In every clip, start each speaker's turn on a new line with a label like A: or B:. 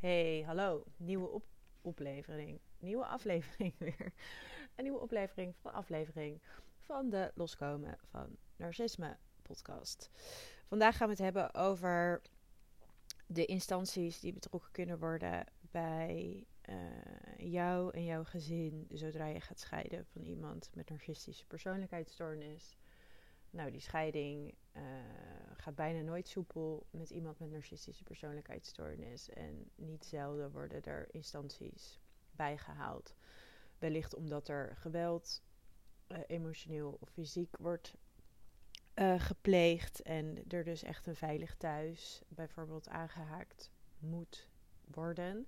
A: Hey, hallo. Nieuwe op oplevering. Nieuwe aflevering weer. Een nieuwe oplevering van de aflevering van de Loskomen van Narcisme podcast. Vandaag gaan we het hebben over de instanties die betrokken kunnen worden bij uh, jou en jouw gezin zodra je gaat scheiden van iemand met narcistische persoonlijkheidsstoornis. Nou, die scheiding uh, gaat bijna nooit soepel met iemand met narcistische persoonlijkheidsstoornis. En niet zelden worden er instanties bijgehaald. Wellicht omdat er geweld, uh, emotioneel of fysiek, wordt uh, gepleegd. En er dus echt een veilig thuis bijvoorbeeld aangehaakt moet worden.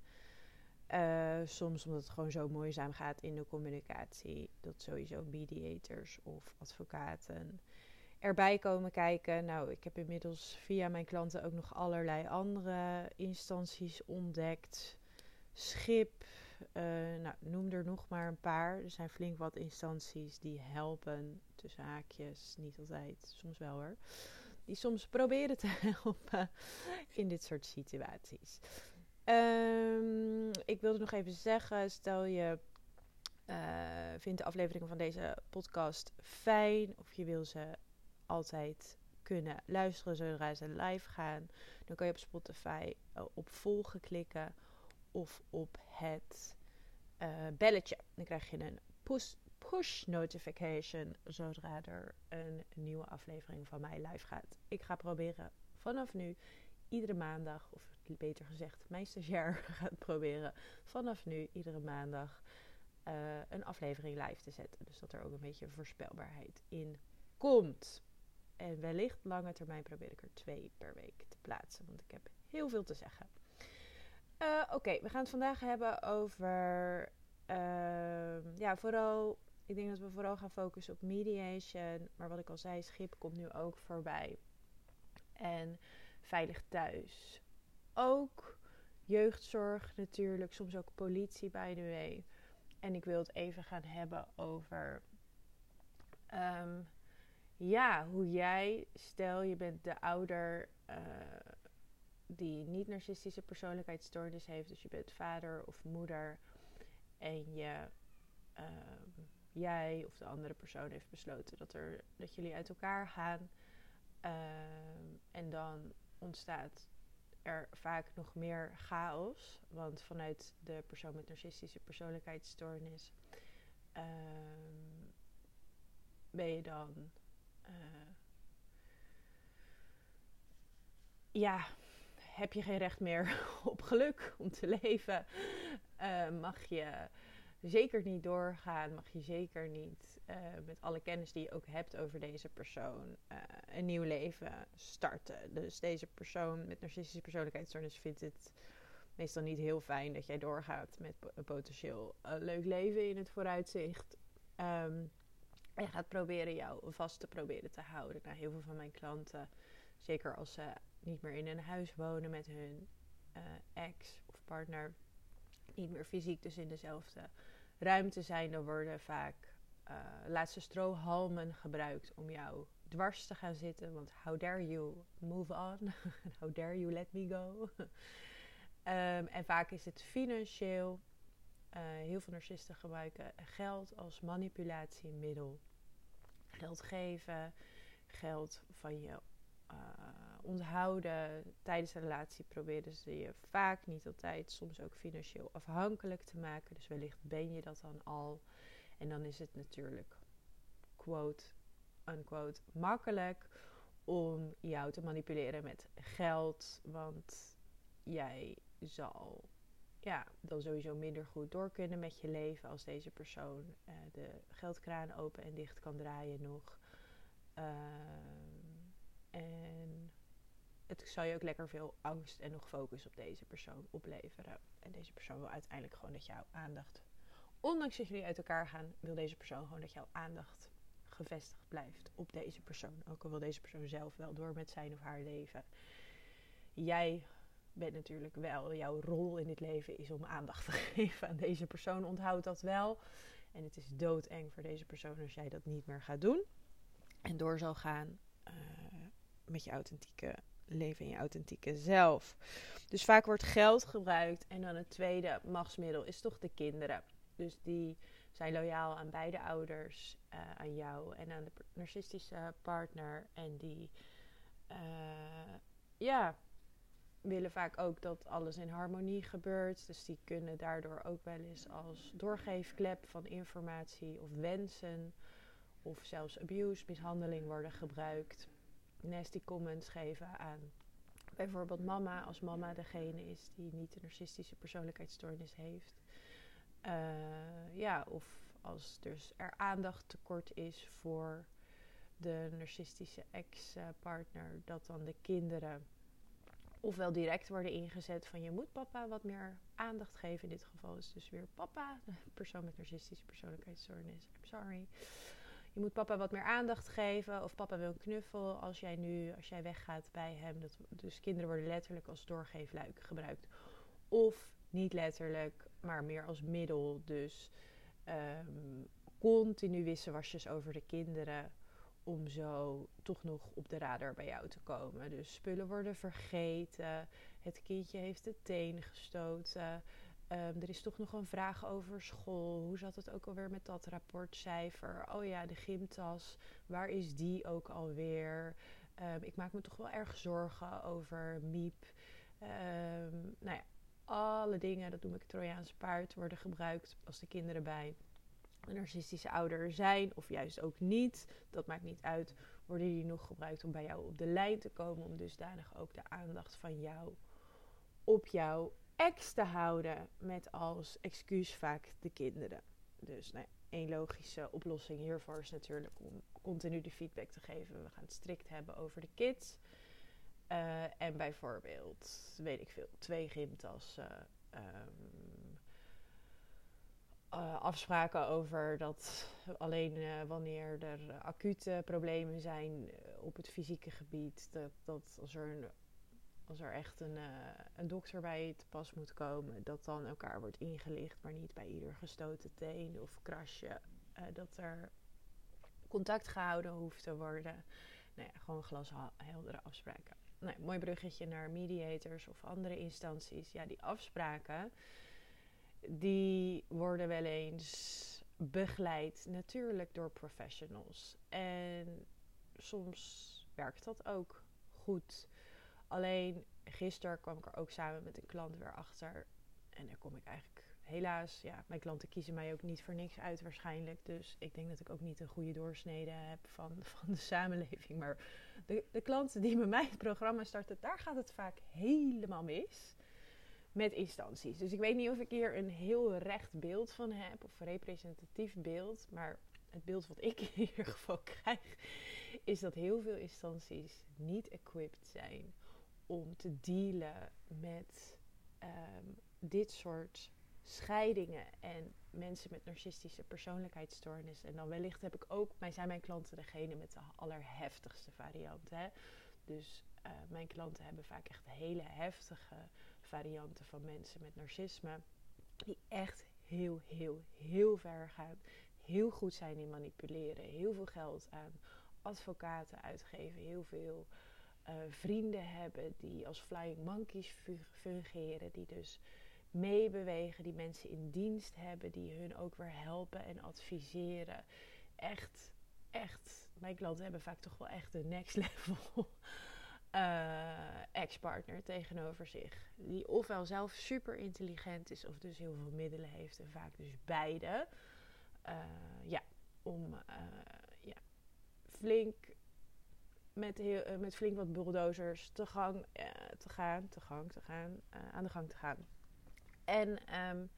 A: soms omdat het gewoon zo moeizaam gaat in de communicatie. Dat sowieso mediators of advocaten erbij komen kijken. Nou, ik heb inmiddels via mijn klanten ook nog allerlei andere instanties ontdekt. Schip, uh, nou, noem er nog maar een paar. Er zijn flink wat instanties die helpen, tussen haakjes, niet altijd, soms wel hoor. Die soms proberen te helpen in dit soort situaties. Um, ik wilde nog even zeggen, stel je uh, vindt de afleveringen van deze podcast fijn of je wil ze altijd kunnen luisteren zodra ze live gaan. Dan kan je op Spotify uh, op volgen klikken of op het uh, belletje. Dan krijg je een push, push notification zodra er een nieuwe aflevering van mij live gaat. Ik ga proberen vanaf nu iedere maandag, of beter gezegd, mijn stagiair gaat proberen vanaf nu iedere maandag uh, een aflevering live te zetten. Dus dat er ook een beetje voorspelbaarheid in komt. En wellicht lange termijn probeer ik er twee per week te plaatsen. Want ik heb heel veel te zeggen. Uh, Oké, we gaan het vandaag hebben over. Uh, ja, vooral. Ik denk dat we vooral gaan focussen op mediation. Maar wat ik al zei, schip komt nu ook voorbij. En veilig thuis. Ook jeugdzorg natuurlijk. Soms ook politie, by the way. En ik wil het even gaan hebben over. Um, ja, hoe jij, stel je bent de ouder uh, die niet narcistische persoonlijkheidsstoornis heeft, dus je bent vader of moeder en je, uh, jij of de andere persoon heeft besloten dat, er, dat jullie uit elkaar gaan. Uh, en dan ontstaat er vaak nog meer chaos, want vanuit de persoon met narcistische persoonlijkheidsstoornis ehm, ben je dan uh, ja, heb je geen recht meer op geluk om te leven? Uh, mag je zeker niet doorgaan? Mag je zeker niet uh, met alle kennis die je ook hebt over deze persoon een nieuw leven starten? Dus deze persoon met narcistische persoonlijkheidsstoornis vindt het meestal niet heel fijn dat jij doorgaat met een potentieel leuk leven in het vooruitzicht. Um, en gaat proberen jou vast te proberen te houden. Nou, heel veel van mijn klanten, zeker als ze niet meer in een huis wonen met hun uh, ex of partner, niet meer fysiek dus in dezelfde ruimte zijn, dan worden vaak uh, laatste strohalmen gebruikt om jou dwars te gaan zitten. Want how dare you move on? how dare you let me go? um, en vaak is het financieel. Uh, heel veel narcisten gebruiken geld als manipulatiemiddel. Geld geven, geld van je uh, onthouden. Tijdens de relatie proberen ze je vaak, niet altijd, soms ook financieel afhankelijk te maken. Dus wellicht ben je dat dan al. En dan is het natuurlijk, quote, unquote, makkelijk om jou te manipuleren met geld. Want jij zal ja, dan sowieso minder goed door kunnen met je leven als deze persoon uh, de geldkraan open en dicht kan draaien nog. Uh, en het zal je ook lekker veel angst en nog focus op deze persoon opleveren. En deze persoon wil uiteindelijk gewoon dat jouw aandacht, ondanks dat jullie uit elkaar gaan, wil deze persoon gewoon dat jouw aandacht gevestigd blijft op deze persoon. Ook al wil deze persoon zelf wel door met zijn of haar leven. Jij bent natuurlijk wel, jouw rol in dit leven is om aandacht te geven aan deze persoon. Onthoud dat wel. En het is doodeng voor deze persoon als jij dat niet meer gaat doen. En door zal gaan uh, met je authentieke leven in je authentieke zelf. Dus vaak wordt geld gebruikt. En dan het tweede machtsmiddel is toch de kinderen. Dus die zijn loyaal aan beide ouders, uh, aan jou en aan de narcistische partner. En die, uh, ja, willen vaak ook dat alles in harmonie gebeurt. Dus die kunnen daardoor ook wel eens als doorgeefklep van informatie of wensen of zelfs abuse, mishandeling worden gebruikt. Nasty comments geven aan bijvoorbeeld mama, als mama degene is die niet een narcistische persoonlijkheidsstoornis heeft. Uh, ja, of als dus er aandacht tekort is voor de narcistische ex-partner, dat dan de kinderen ofwel direct worden ingezet van je moet papa wat meer aandacht geven. In dit geval is dus weer papa, persoon met narcistische persoonlijkheidsstoornis. I'm sorry. Je moet papa wat meer aandacht geven. Of papa wil een knuffel als jij nu, als jij weggaat bij hem. Dat, dus kinderen worden letterlijk als doorgeefluik gebruikt. Of niet letterlijk, maar meer als middel. Dus um, continu wisselwasjes over de kinderen om zo toch nog op de radar bij jou te komen. Dus spullen worden vergeten, het kindje heeft de teen gestoten. Um, er is toch nog een vraag over school. Hoe zat het ook alweer met dat rapportcijfer? Oh ja, de gymtas. Waar is die ook alweer? Um, ik maak me toch wel erg zorgen over Miep. Um, nou ja, alle dingen, dat noem ik Trojaanse paard, worden gebruikt als de kinderen bij een narcistische ouder zijn, of juist ook niet. Dat maakt niet uit. Worden die nog gebruikt om bij jou op de lijn te komen, om dusdanig ook de aandacht van jou op jou ex te houden met als excuus vaak de kinderen. Dus nou, één logische oplossing hiervoor is natuurlijk om continu de feedback te geven. We gaan het strikt hebben over de kids. Uh, en bijvoorbeeld, weet ik veel, twee gymtassen. Um, uh, afspraken over dat alleen uh, wanneer er acute problemen zijn op het fysieke gebied, dat, dat als er een als er echt een, een dokter bij te pas moet komen, dat dan elkaar wordt ingelicht, maar niet bij ieder gestoten teen of krasje. Dat er contact gehouden hoeft te worden. Nou ja, gewoon glasheldere afspraken. Nou, mooi bruggetje naar mediators of andere instanties. Ja, die afspraken, die worden wel eens begeleid, natuurlijk door professionals. En soms werkt dat ook goed. Alleen gisteren kwam ik er ook samen met een klant weer achter. En daar kom ik eigenlijk helaas, ja, mijn klanten kiezen mij ook niet voor niks uit waarschijnlijk. Dus ik denk dat ik ook niet een goede doorsnede heb van, van de samenleving. Maar de, de klanten die met mij het programma starten, daar gaat het vaak helemaal mis. Met instanties. Dus ik weet niet of ik hier een heel recht beeld van heb. Of een representatief beeld. Maar het beeld wat ik in ieder geval krijg. Is dat heel veel instanties niet equipped zijn om te dealen met um, dit soort scheidingen en mensen met narcistische persoonlijkheidsstoornis. En dan wellicht heb ik ook, mij zijn mijn klanten degene met de allerheftigste variant. Hè? Dus uh, mijn klanten hebben vaak echt hele heftige varianten van mensen met narcisme. Die echt heel, heel, heel ver gaan. Heel goed zijn in manipuleren. Heel veel geld aan advocaten uitgeven. Heel veel uh, vrienden hebben die als flying monkeys fungeren, die dus meebewegen, die mensen in dienst hebben, die hun ook weer helpen en adviseren. Echt, echt, mijn klanten hebben vaak toch wel echt de next level uh, ex-partner tegenover zich. Die ofwel zelf super intelligent is of dus heel veel middelen heeft en vaak dus beide. Uh, ja, om ja, flink met, heel, met flink wat bulldozers te, gang, te gaan, te gang te gaan, aan de gang te gaan. En um,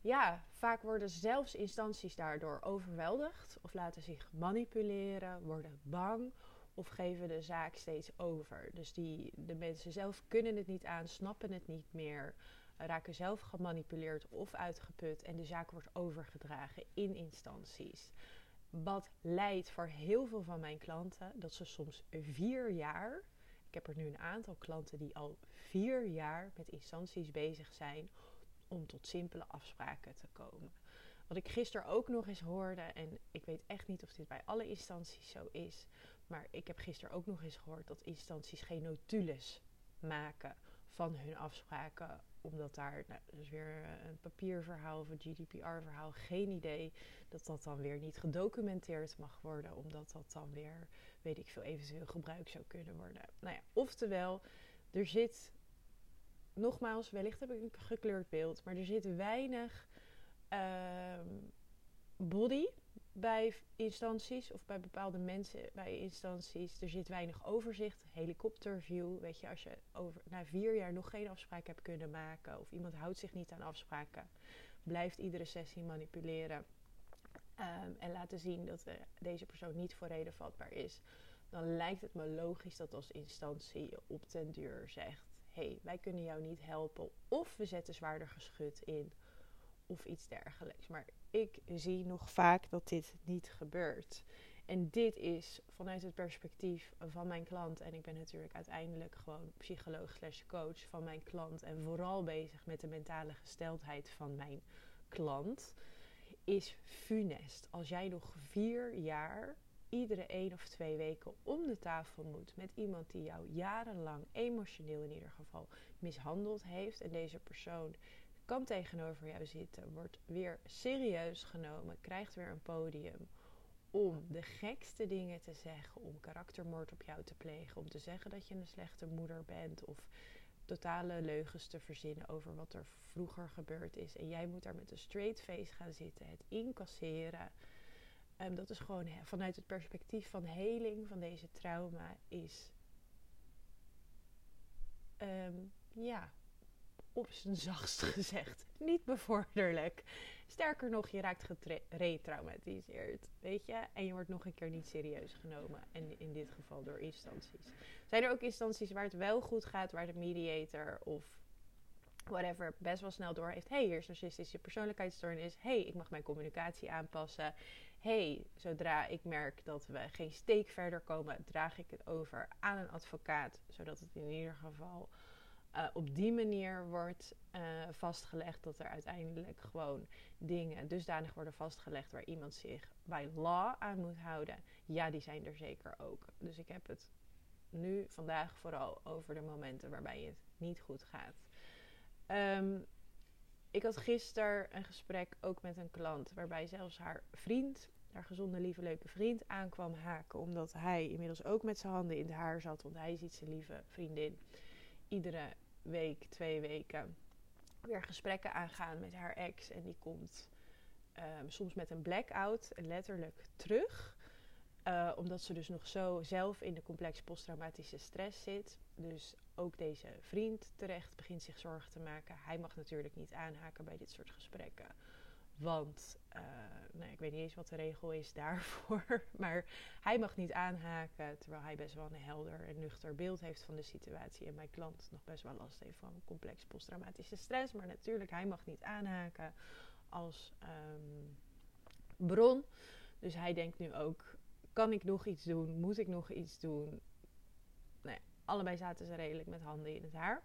A: ja, vaak worden zelfs instanties daardoor overweldigd of laten zich manipuleren, worden bang of geven de zaak steeds over. Dus die, de mensen zelf kunnen het niet aan, snappen het niet meer, raken zelf gemanipuleerd of uitgeput en de zaak wordt overgedragen in instanties. Wat leidt voor heel veel van mijn klanten dat ze soms vier jaar. Ik heb er nu een aantal klanten die al vier jaar met instanties bezig zijn om tot simpele afspraken te komen. Wat ik gisteren ook nog eens hoorde, en ik weet echt niet of dit bij alle instanties zo is, Maar ik heb gisteren ook nog eens gehoord dat instanties geen notules maken van hun afspraken. Omdat daar, nou, is weer een papierverhaal of een GDPR-verhaal, geen idee. Dat dat dan weer niet gedocumenteerd mag worden, omdat dat dan weer, weet ik veel, eventueel gebruikt zou kunnen worden. Nou ja, oftewel, er zit, nogmaals, wellicht heb ik een gekleurd beeld, maar er zit weinig ehm, body bij instanties of bij bepaalde mensen bij instanties. Er zit weinig overzicht, helikopterview. Weet je, als je over, na vier jaar nog geen afspraak hebt kunnen maken of iemand houdt zich niet aan afspraken, blijft iedere sessie manipuleren um, en laten zien dat uh, deze persoon niet voor reden vatbaar is, dan lijkt het me logisch dat als instantie op den duur zegt: hé, hey, wij kunnen jou niet helpen, of we zetten zwaarder geschut in, of iets dergelijks. Maar ik zie nog vaak dat dit niet gebeurt. En dit is vanuit het perspectief van mijn klant. En ik ben natuurlijk uiteindelijk gewoon psycholoog slash coach van mijn klant. En vooral bezig met de mentale gesteldheid van mijn klant. Is funest. Als jij nog vier jaar iedere één of twee weken om de tafel moet met iemand die jou jarenlang emotioneel in ieder geval mishandeld heeft. En deze persoon kan tegenover jou zitten, wordt weer serieus genomen, krijgt weer een podium om de gekste dingen te zeggen, om karaktermoord op jou te plegen, om te zeggen dat je een slechte moeder bent of totale leugens te verzinnen over wat er vroeger gebeurd is. En jij moet daar met een straight face gaan zitten, het incasseren. Um, dat is gewoon vanuit het perspectief van heling van deze trauma is. Um, ja, op zijn zachtst gezegd niet bevorderlijk. Sterker nog, je raakt geretraumatiseerd, weet je. En je wordt nog een keer niet serieus genomen. En in dit geval door instanties. Zijn er ook instanties waar het wel goed gaat, waar de mediator of whatever best wel snel door heeft. hey, hier is narcistische persoonlijkheidsstoornis. hey, ik mag mijn communicatie aanpassen. hey, zodra ik merk dat we geen steek verder komen, draag ik het over aan een advocaat. Zodat het in ieder geval uh, op die manier wordt uh, vastgelegd dat er uiteindelijk gewoon dingen dusdanig worden vastgelegd waar iemand zich bij law aan moet houden. Ja, die zijn er zeker ook. Dus ik heb het nu vandaag vooral over de momenten waarbij het niet goed gaat. Um, ik had gisteren een gesprek ook met een klant waarbij zelfs haar vriend, haar gezonde, lieve, leuke vriend, aankwam haken. Omdat hij inmiddels ook met zijn handen in het haar zat. Want hij ziet zijn lieve vriendin iedere week, twee weken weer gesprekken aangaan met haar ex. En die komt um, soms met een blackout letterlijk terug. Uh, omdat ze dus nog zo zelf in de complexe posttraumatische stress zit. Dus ook deze vriend terecht begint zich zorgen te maken. Hij mag natuurlijk niet aanhaken bij dit soort gesprekken. Want uh, nou, ik weet niet eens wat de regel is daarvoor. Maar hij mag niet aanhaken. Terwijl hij best wel een helder en nuchter beeld heeft van de situatie. En mijn klant nog best wel last heeft van complex posttraumatische stress. Maar natuurlijk, hij mag niet aanhaken als um, bron. Dus hij denkt nu ook: kan ik nog iets doen? Moet ik nog iets doen? Nee, allebei zaten ze redelijk met handen in het haar.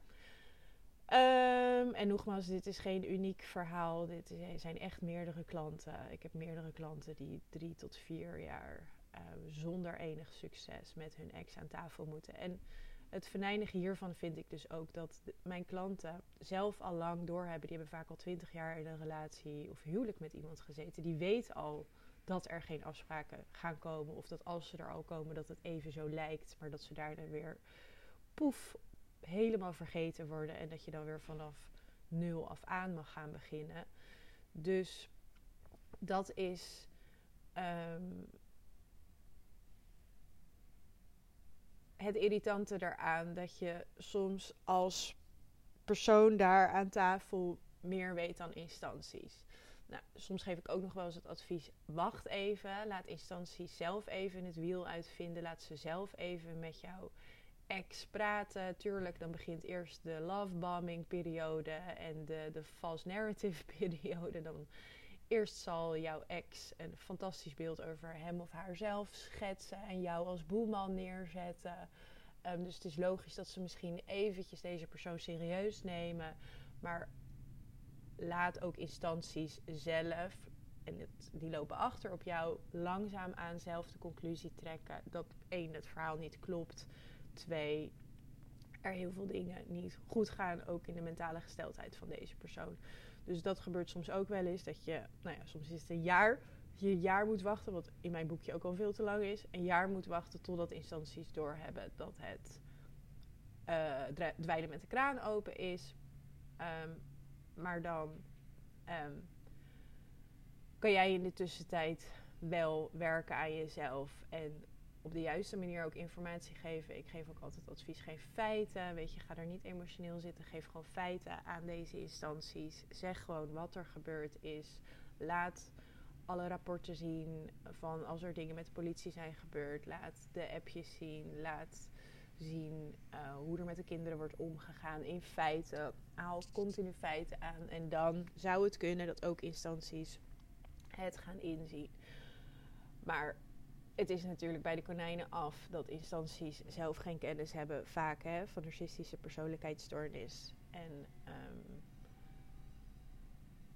A: Um, en nogmaals, dit is geen uniek verhaal. Dit zijn echt meerdere klanten. Ik heb meerdere klanten die drie tot vier jaar um, zonder enig succes met hun ex aan tafel moeten. En het venijnige hiervan vind ik dus ook dat mijn klanten zelf al lang doorhebben. Die hebben vaak al twintig jaar in een relatie of huwelijk met iemand gezeten. Die weten al dat er geen afspraken gaan komen. Of dat als ze er al komen, dat het even zo lijkt. Maar dat ze daarna weer poef helemaal vergeten worden en dat je dan weer vanaf nul af aan mag gaan beginnen. Dus dat is. Um, het irritante eraan dat je soms als persoon daar aan tafel meer weet dan instanties. Nou, soms geef ik ook nog wel eens het advies: wacht even, laat instanties zelf even het wiel uitvinden, laat ze zelf even met jou ex praten. Tuurlijk, dan begint eerst de lovebombing periode en de, de false narrative periode. Dan eerst zal jouw ex een fantastisch beeld over hem of haarzelf schetsen en jou als boeman neerzetten. Um, dus het is logisch dat ze misschien eventjes deze persoon serieus nemen. Maar laat ook instanties zelf en het, die lopen achter op jou, langzaam aan zelf de conclusie trekken dat één, het verhaal niet klopt. Twee, er heel veel dingen niet goed gaan, ook in de mentale gesteldheid van deze persoon. Dus dat gebeurt soms ook wel eens, dat je, nou ja, soms is het een jaar, je een jaar moet wachten, wat in mijn boekje ook al veel te lang is. Een jaar moet wachten totdat instanties doorhebben dat het uh, dweilen met de kraan open is. Ehm, maar dan um, kan jij in de tussentijd wel werken aan jezelf en op de juiste manier ook informatie geven. Ik geef ook altijd advies, geef feiten. Weet je, ga er niet emotioneel zitten. Geef gewoon feiten aan deze instanties. Zeg gewoon wat er gebeurd is. Laat alle rapporten zien van als er dingen met de politie zijn gebeurd. Laat de appjes zien. Laat zien uh, hoe er met de kinderen wordt omgegaan in feiten. Haal continu feiten aan. En dan zou het kunnen dat ook instanties het gaan inzien. Maar het is natuurlijk bij de konijnen af dat instanties zelf geen kennis hebben, vaak hè, van narcistische persoonlijkheidsstoornis. En um,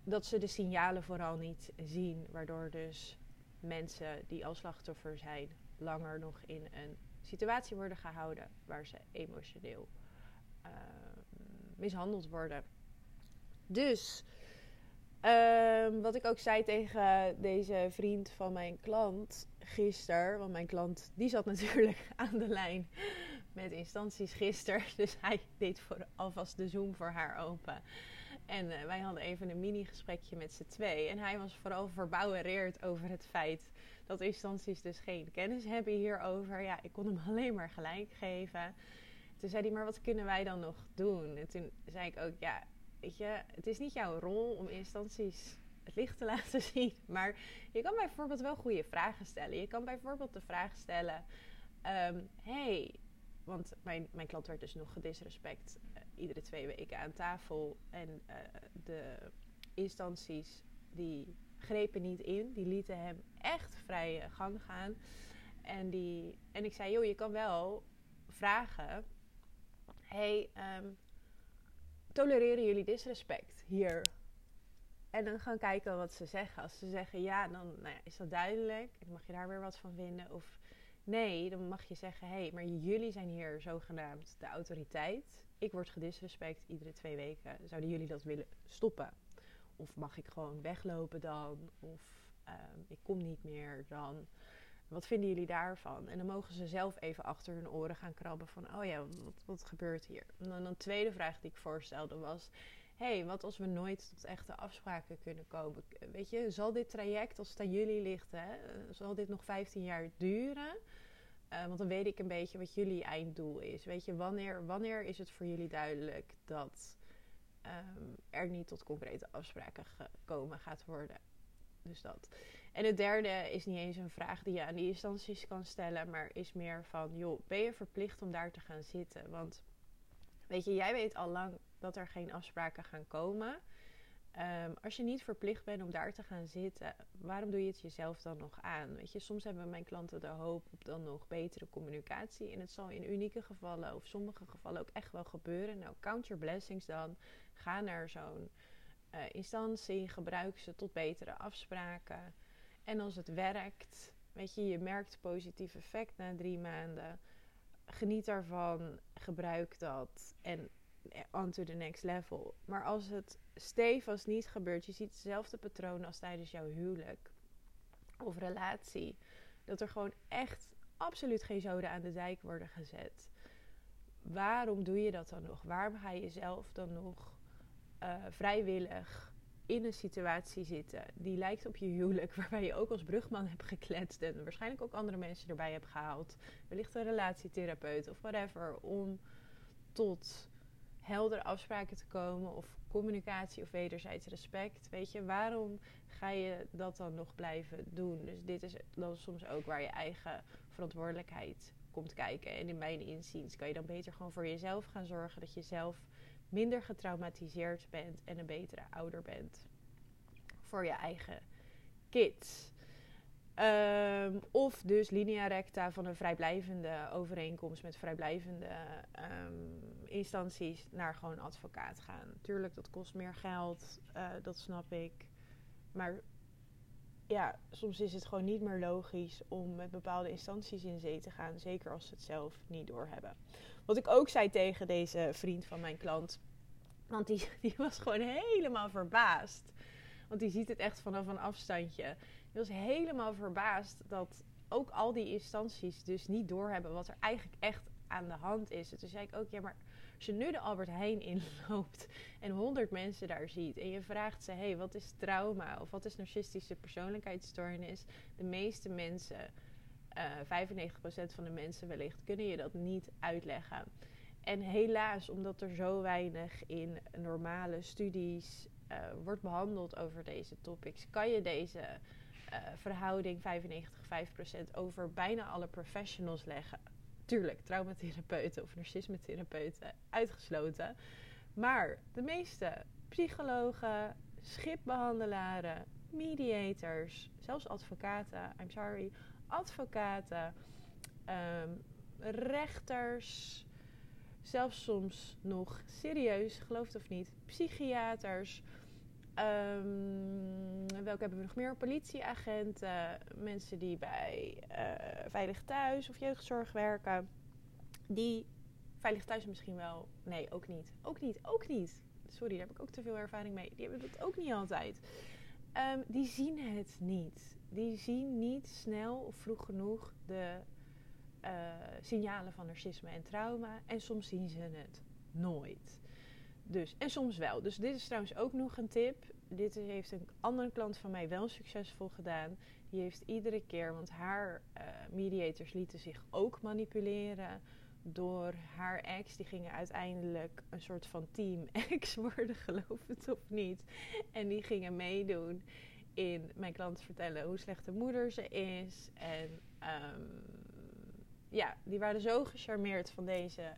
A: dat ze de signalen vooral niet zien, waardoor dus mensen die als slachtoffer zijn langer nog in een situatie worden gehouden waar ze emotioneel uh, mishandeld worden. Dus um, wat ik ook zei tegen deze vriend van mijn klant gisteren, want mijn klant die zat natuurlijk aan de lijn met instanties gisteren, dus hij deed voor, alvast de Zoom voor haar open. En uh, wij hadden even een mini-gesprekje met z'n twee. En hij was vooral verbouwereerd over het feit dat instanties dus geen kennis hebben hierover. Ja, ik kon hem alleen maar gelijk geven. Toen zei hij, maar wat kunnen wij dan nog doen? En toen zei ik ook, ja, weet je, het is niet jouw rol om instanties het licht te laten zien. Maar je kan bijvoorbeeld wel goede vragen stellen. Je kan bijvoorbeeld de vraag stellen: um, hey, want mijn, mijn klant werd dus nog gedisrespect uh, iedere twee weken aan tafel. En uh, de instanties die grepen niet in, die lieten hem echt vrije gang gaan. En, die, en ik zei: joh, je kan wel vragen: hey, um, tolereren jullie disrespect hier en dan gaan kijken wat ze zeggen. Als ze zeggen ja, dan nou ja, is dat duidelijk. Dan mag je daar weer wat van vinden. Of nee, dan mag je zeggen: hé, hey, maar jullie zijn hier zogenaamd de autoriteit. Ik word gedisrespect iedere twee weken. Zouden jullie dat willen stoppen? Of mag ik gewoon weglopen dan? Of um, ik kom niet meer dan? Wat vinden jullie daarvan? En dan mogen ze zelf even achter hun oren gaan krabben van, oh ja, wat, wat gebeurt hier? En dan een tweede vraag die ik voorstelde was, hey, wat als we nooit tot echte afspraken kunnen komen? Weet je, zal dit traject, als het aan jullie ligt, hè, zal dit nog 15 jaar duren? Uh, want dan weet ik een beetje wat jullie einddoel is. Weet je, wanneer, wanneer is het voor jullie duidelijk dat um, er niet tot concrete afspraken gekomen gaat worden? Dus dat. En het derde is niet eens een vraag die je aan die instanties kan stellen, maar is meer van, joh, ben je verplicht om daar te gaan zitten? Want weet je, jij weet al lang dat er geen afspraken gaan komen. Um, als je niet verplicht bent om daar te gaan zitten, waarom doe je het jezelf dan nog aan? Weet je, soms hebben mijn klanten de hoop op dan nog betere communicatie. En het zal in unieke gevallen of sommige gevallen ook echt wel gebeuren. Nou, count your blessings dan. Ga naar zo'n uh, instantie, gebruik ze tot betere afspraken. En als het werkt, weet je, je merkt positief effect na drie maanden. Geniet daarvan, gebruik dat. En on to the next level. Maar als het stevast niet gebeurt, je ziet hetzelfde patroon als tijdens jouw huwelijk of relatie. Dat er gewoon echt absoluut geen zoden aan de dijk worden gezet. Waarom doe je dat dan nog? Waarom ga je jezelf dan nog uh, vrijwillig in een situatie zitten die lijkt op je huwelijk, waarbij je ook als brugman hebt gekletst en waarschijnlijk ook andere mensen erbij hebt gehaald, wellicht een relatietherapeut of whatever, om tot heldere afspraken te komen of communicatie of wederzijds respect. Weet je, waarom ga je dat dan nog blijven doen? Dus dit is dan soms ook waar je eigen verantwoordelijkheid komt kijken. En in mijn inziens kan je dan beter gewoon voor jezelf gaan zorgen dat je zelf minder getraumatiseerd bent en een betere ouder bent voor je eigen kids. Um, of dus linea recta van een vrijblijvende overeenkomst met vrijblijvende um, instanties naar gewoon advocaat gaan. Tuurlijk, dat kost meer geld, uh, dat snap ik. Maar ja, soms is het gewoon niet meer logisch om met bepaalde instanties in zee te gaan. Zeker als ze het zelf niet doorhebben. Wat ik ook zei tegen deze vriend van mijn klant. Want die, die was gewoon helemaal verbaasd. Want die ziet het echt vanaf een afstandje. Die was helemaal verbaasd dat ook al die instanties dus niet doorhebben wat er eigenlijk echt aan de hand is. toen zei ik ook, ja, maar als je nu de Albert Heijn inloopt en honderd mensen daar ziet en je vraagt ze: hey, wat is trauma of wat is narcistische persoonlijkheidsstoornis? De meeste mensen, uh, eh, 95% van de mensen wellicht, kunnen je dat niet uitleggen. En helaas, omdat er zo weinig in normale studies uh, wordt behandeld over deze topics, kan je deze uh, verhouding 95-5% over bijna alle professionals leggen tuurlijk, traumatherapeuten of narcisme-therapeuten uitgesloten. Maar de meeste psychologen, schipbehandelaren, mediators, zelfs advocaten, I'm sorry, advocaten, um, rechters, zelfs soms nog serieus, geloof het of niet, psychiaters. Um, welke hebben we nog meer? Politieagenten, mensen die bij uh, Veilig Thuis of jeugdzorg werken. Die Veilig Thuis misschien wel. Nee, ook niet. Ook niet, ook niet. Sorry, daar heb ik ook te veel ervaring mee. Die hebben dat ook niet altijd. Um, die zien het niet. Die zien niet snel of vroeg genoeg de uh, signalen van narcisme en trauma. En soms zien ze het nooit. Dus, en soms wel. Dus dit is trouwens ook nog een tip. Dit heeft een andere klant van mij wel succesvol gedaan. Die heeft iedere keer, want haar uh, mediators lieten zich ook manipuleren door haar ex. Die gingen uiteindelijk een soort van team ex worden, geloof het of niet. En die gingen meedoen in mijn klant vertellen hoe slechte moeder ze is. En um, ja, die waren zo gecharmeerd van deze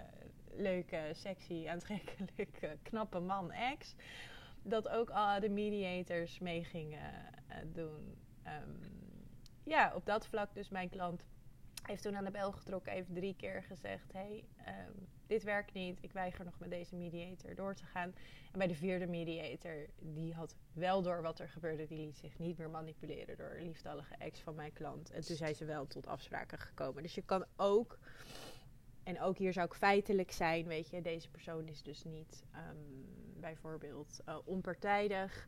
A: leuke, sexy, aantrekkelijke, knappe man ex. Dat ook al de mediators mee gingen uh, doen. Um, ja, op dat vlak dus mijn klant heeft toen aan de bel getrokken, heeft drie keer gezegd: hey, um, dit werkt niet, ik weiger nog met deze mediator door te gaan. En bij de vierde mediator, die had wel door wat er gebeurde, die liet zich niet meer manipuleren door een liefdallige ex van mijn klant. En toen zijn ze wel tot afspraken gekomen. Dus je kan ook en ook hier zou ik feitelijk zijn, weet je, deze persoon is dus niet um, bijvoorbeeld uh, onpartijdig.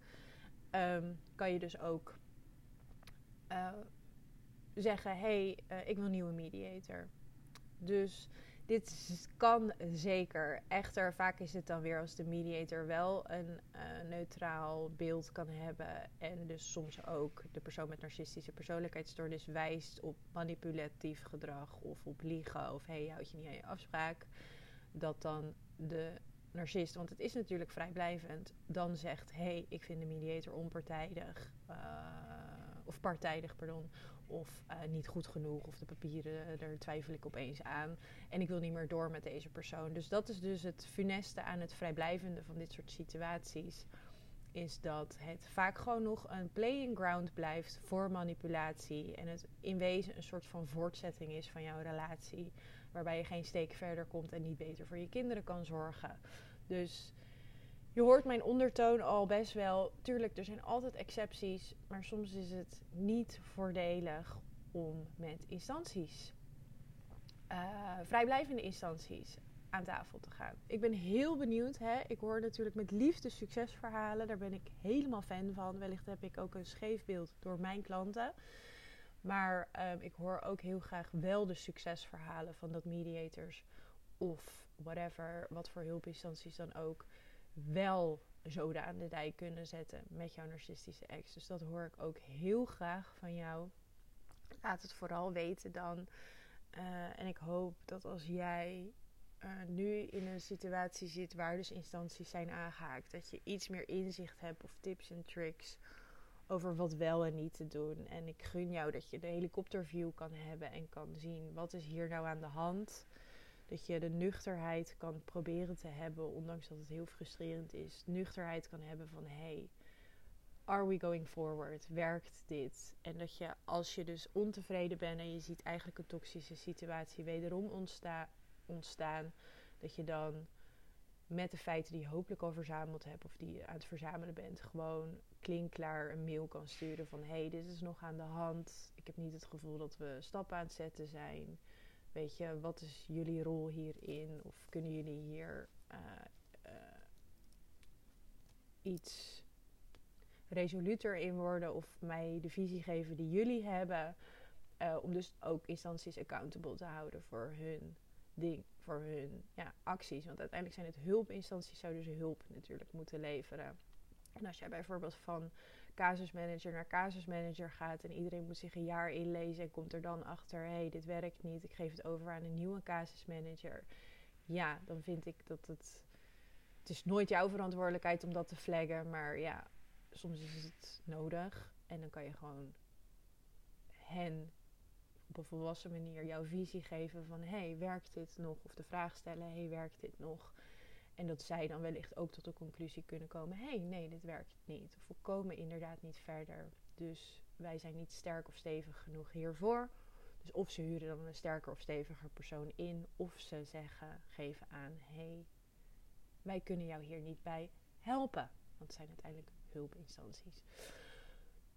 A: Um, kan je dus ook uh, zeggen: hé, hey, uh, ik wil nieuwe mediator. Dus dit kan zeker. Echter, vaak is het dan weer als de mediator wel een uh, neutraal beeld kan hebben. En dus soms ook de persoon met narcistische persoonlijkheidsstoornis wijst op manipulatief gedrag of op liegen. Of hé, hey, houd je niet aan je afspraak. Dat dan de narcist, want het is natuurlijk vrijblijvend, dan zegt: hé, hey, ik vind de mediator onpartijdig. Uh, of partijdig, pardon of uh, niet goed genoeg of de papieren, daar twijfel ik opeens aan. En ik wil niet meer door met deze persoon. Dus dat is dus het funeste aan het vrijblijvende van dit soort situaties. Is dat het vaak gewoon nog een playing ground blijft voor manipulatie. En het in wezen een soort van voortzetting is van jouw relatie. Waarbij je geen steek verder komt en niet beter voor je kinderen kan zorgen. Dus je hoort mijn ondertoon al best wel. Tuurlijk, er zijn altijd excepties, maar soms is het niet voordelig om met instanties, uh, vrijblijvende instanties, aan tafel te gaan. Ik ben heel benieuwd. Hè? Ik hoor natuurlijk met liefde succesverhalen. Daar ben ik helemaal fan van. Wellicht heb ik ook een scheef beeld door mijn klanten. Maar um, ik hoor ook heel graag wel de succesverhalen van dat mediators of whatever, wat voor hulpinstanties dan ook wel zoden aan de dijk kunnen zetten met jouw narcistische ex. Dus dat hoor ik ook heel graag van jou. Laat het vooral weten dan. Uh, en ik hoop dat als jij uh, nu in een situatie zit waar dus instanties zijn aangehaakt, dat je iets meer inzicht hebt of tips en tricks over wat wel en niet te doen. En ik gun jou dat je de helikopterview kan hebben en kan zien wat is hier nou aan de hand dat je de nuchterheid kan proberen te hebben, ondanks dat het heel frustrerend is. Nuchterheid kan hebben van hey, are we going forward? Werkt dit? En dat je als je dus ontevreden bent en je ziet eigenlijk een toxische situatie wederom ontstaan, dat je dan met de feiten die je hopelijk al verzameld hebt of die je aan het verzamelen bent, gewoon klinkklaar een mail kan sturen van hey, dit is nog aan de hand. Ik heb niet het gevoel dat we stappen aan het zetten zijn. Weet je, wat is jullie rol hierin? Of kunnen jullie hier uh, uh, iets resoluter in worden of mij de visie geven die jullie hebben? Uh, om dus ook instanties accountable te houden voor hun ding, voor hun ja, acties. Want uiteindelijk zijn het hulpinstanties, zouden ze hulp natuurlijk moeten leveren. En als jij bijvoorbeeld van casusmanager naar casusmanager gaat en iedereen moet zich een jaar inlezen en komt er dan achter, hé, hey, dit werkt niet, ik geef het over aan een nieuwe casusmanager. Ja, dan vind ik dat het. Het is nooit jouw verantwoordelijkheid om dat te flaggen, maar ja, soms is het nodig. En dan kan je gewoon hen op een volwassen manier jouw visie geven van hey, werkt dit nog? Of de vraag stellen, hey, werkt dit nog? En dat zij dan wellicht ook tot de conclusie kunnen komen: hé, hey, nee, dit werkt niet. Of we komen inderdaad niet verder. Dus wij zijn niet sterk of stevig genoeg hiervoor. Dus of ze huren dan een sterker of steviger persoon in, of ze zeggen, geven aan: hé, hey, wij kunnen jou hier niet bij helpen. Want het zijn uiteindelijk hulpinstanties.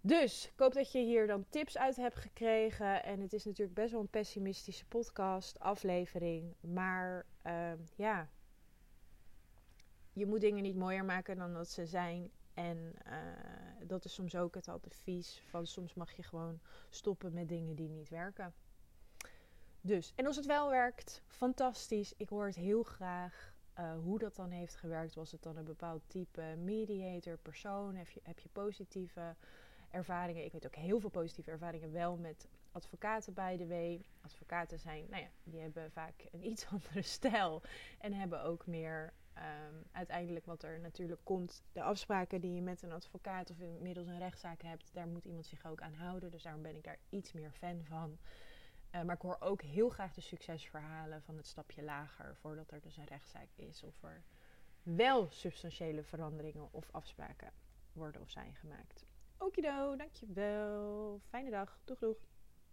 A: Dus ik hoop dat je hier dan tips uit hebt gekregen. En het is natuurlijk best wel een pessimistische podcast, aflevering. Maar uh, ja, je moet dingen niet mooier maken dan dat ze zijn. En uh, dat is soms ook het advies van soms mag je gewoon stoppen met dingen die niet werken. Dus, en als het wel werkt, fantastisch. Ik hoor het heel graag. Uh, hoe dat dan heeft gewerkt. Was het dan een bepaald type mediator, persoon? Heb je, heb je positieve ervaringen? Ik weet ook heel veel positieve ervaringen wel met advocaten bij de W. Advocaten zijn, nou ja, die hebben vaak een iets andere stijl. En hebben ook meer um, uiteindelijk wat er natuurlijk komt. De afspraken die je met een advocaat of inmiddels een rechtszaak hebt, daar moet iemand zich ook aan houden. Dus daarom ben ik daar iets meer fan van. Uh, maar ik hoor ook heel graag de succesverhalen van het stapje lager, voordat er dus een rechtszaak is, of er wel substantiële veranderingen of afspraken worden of zijn gemaakt. Okido, dankjewel. Fijne dag. Doeg doeg.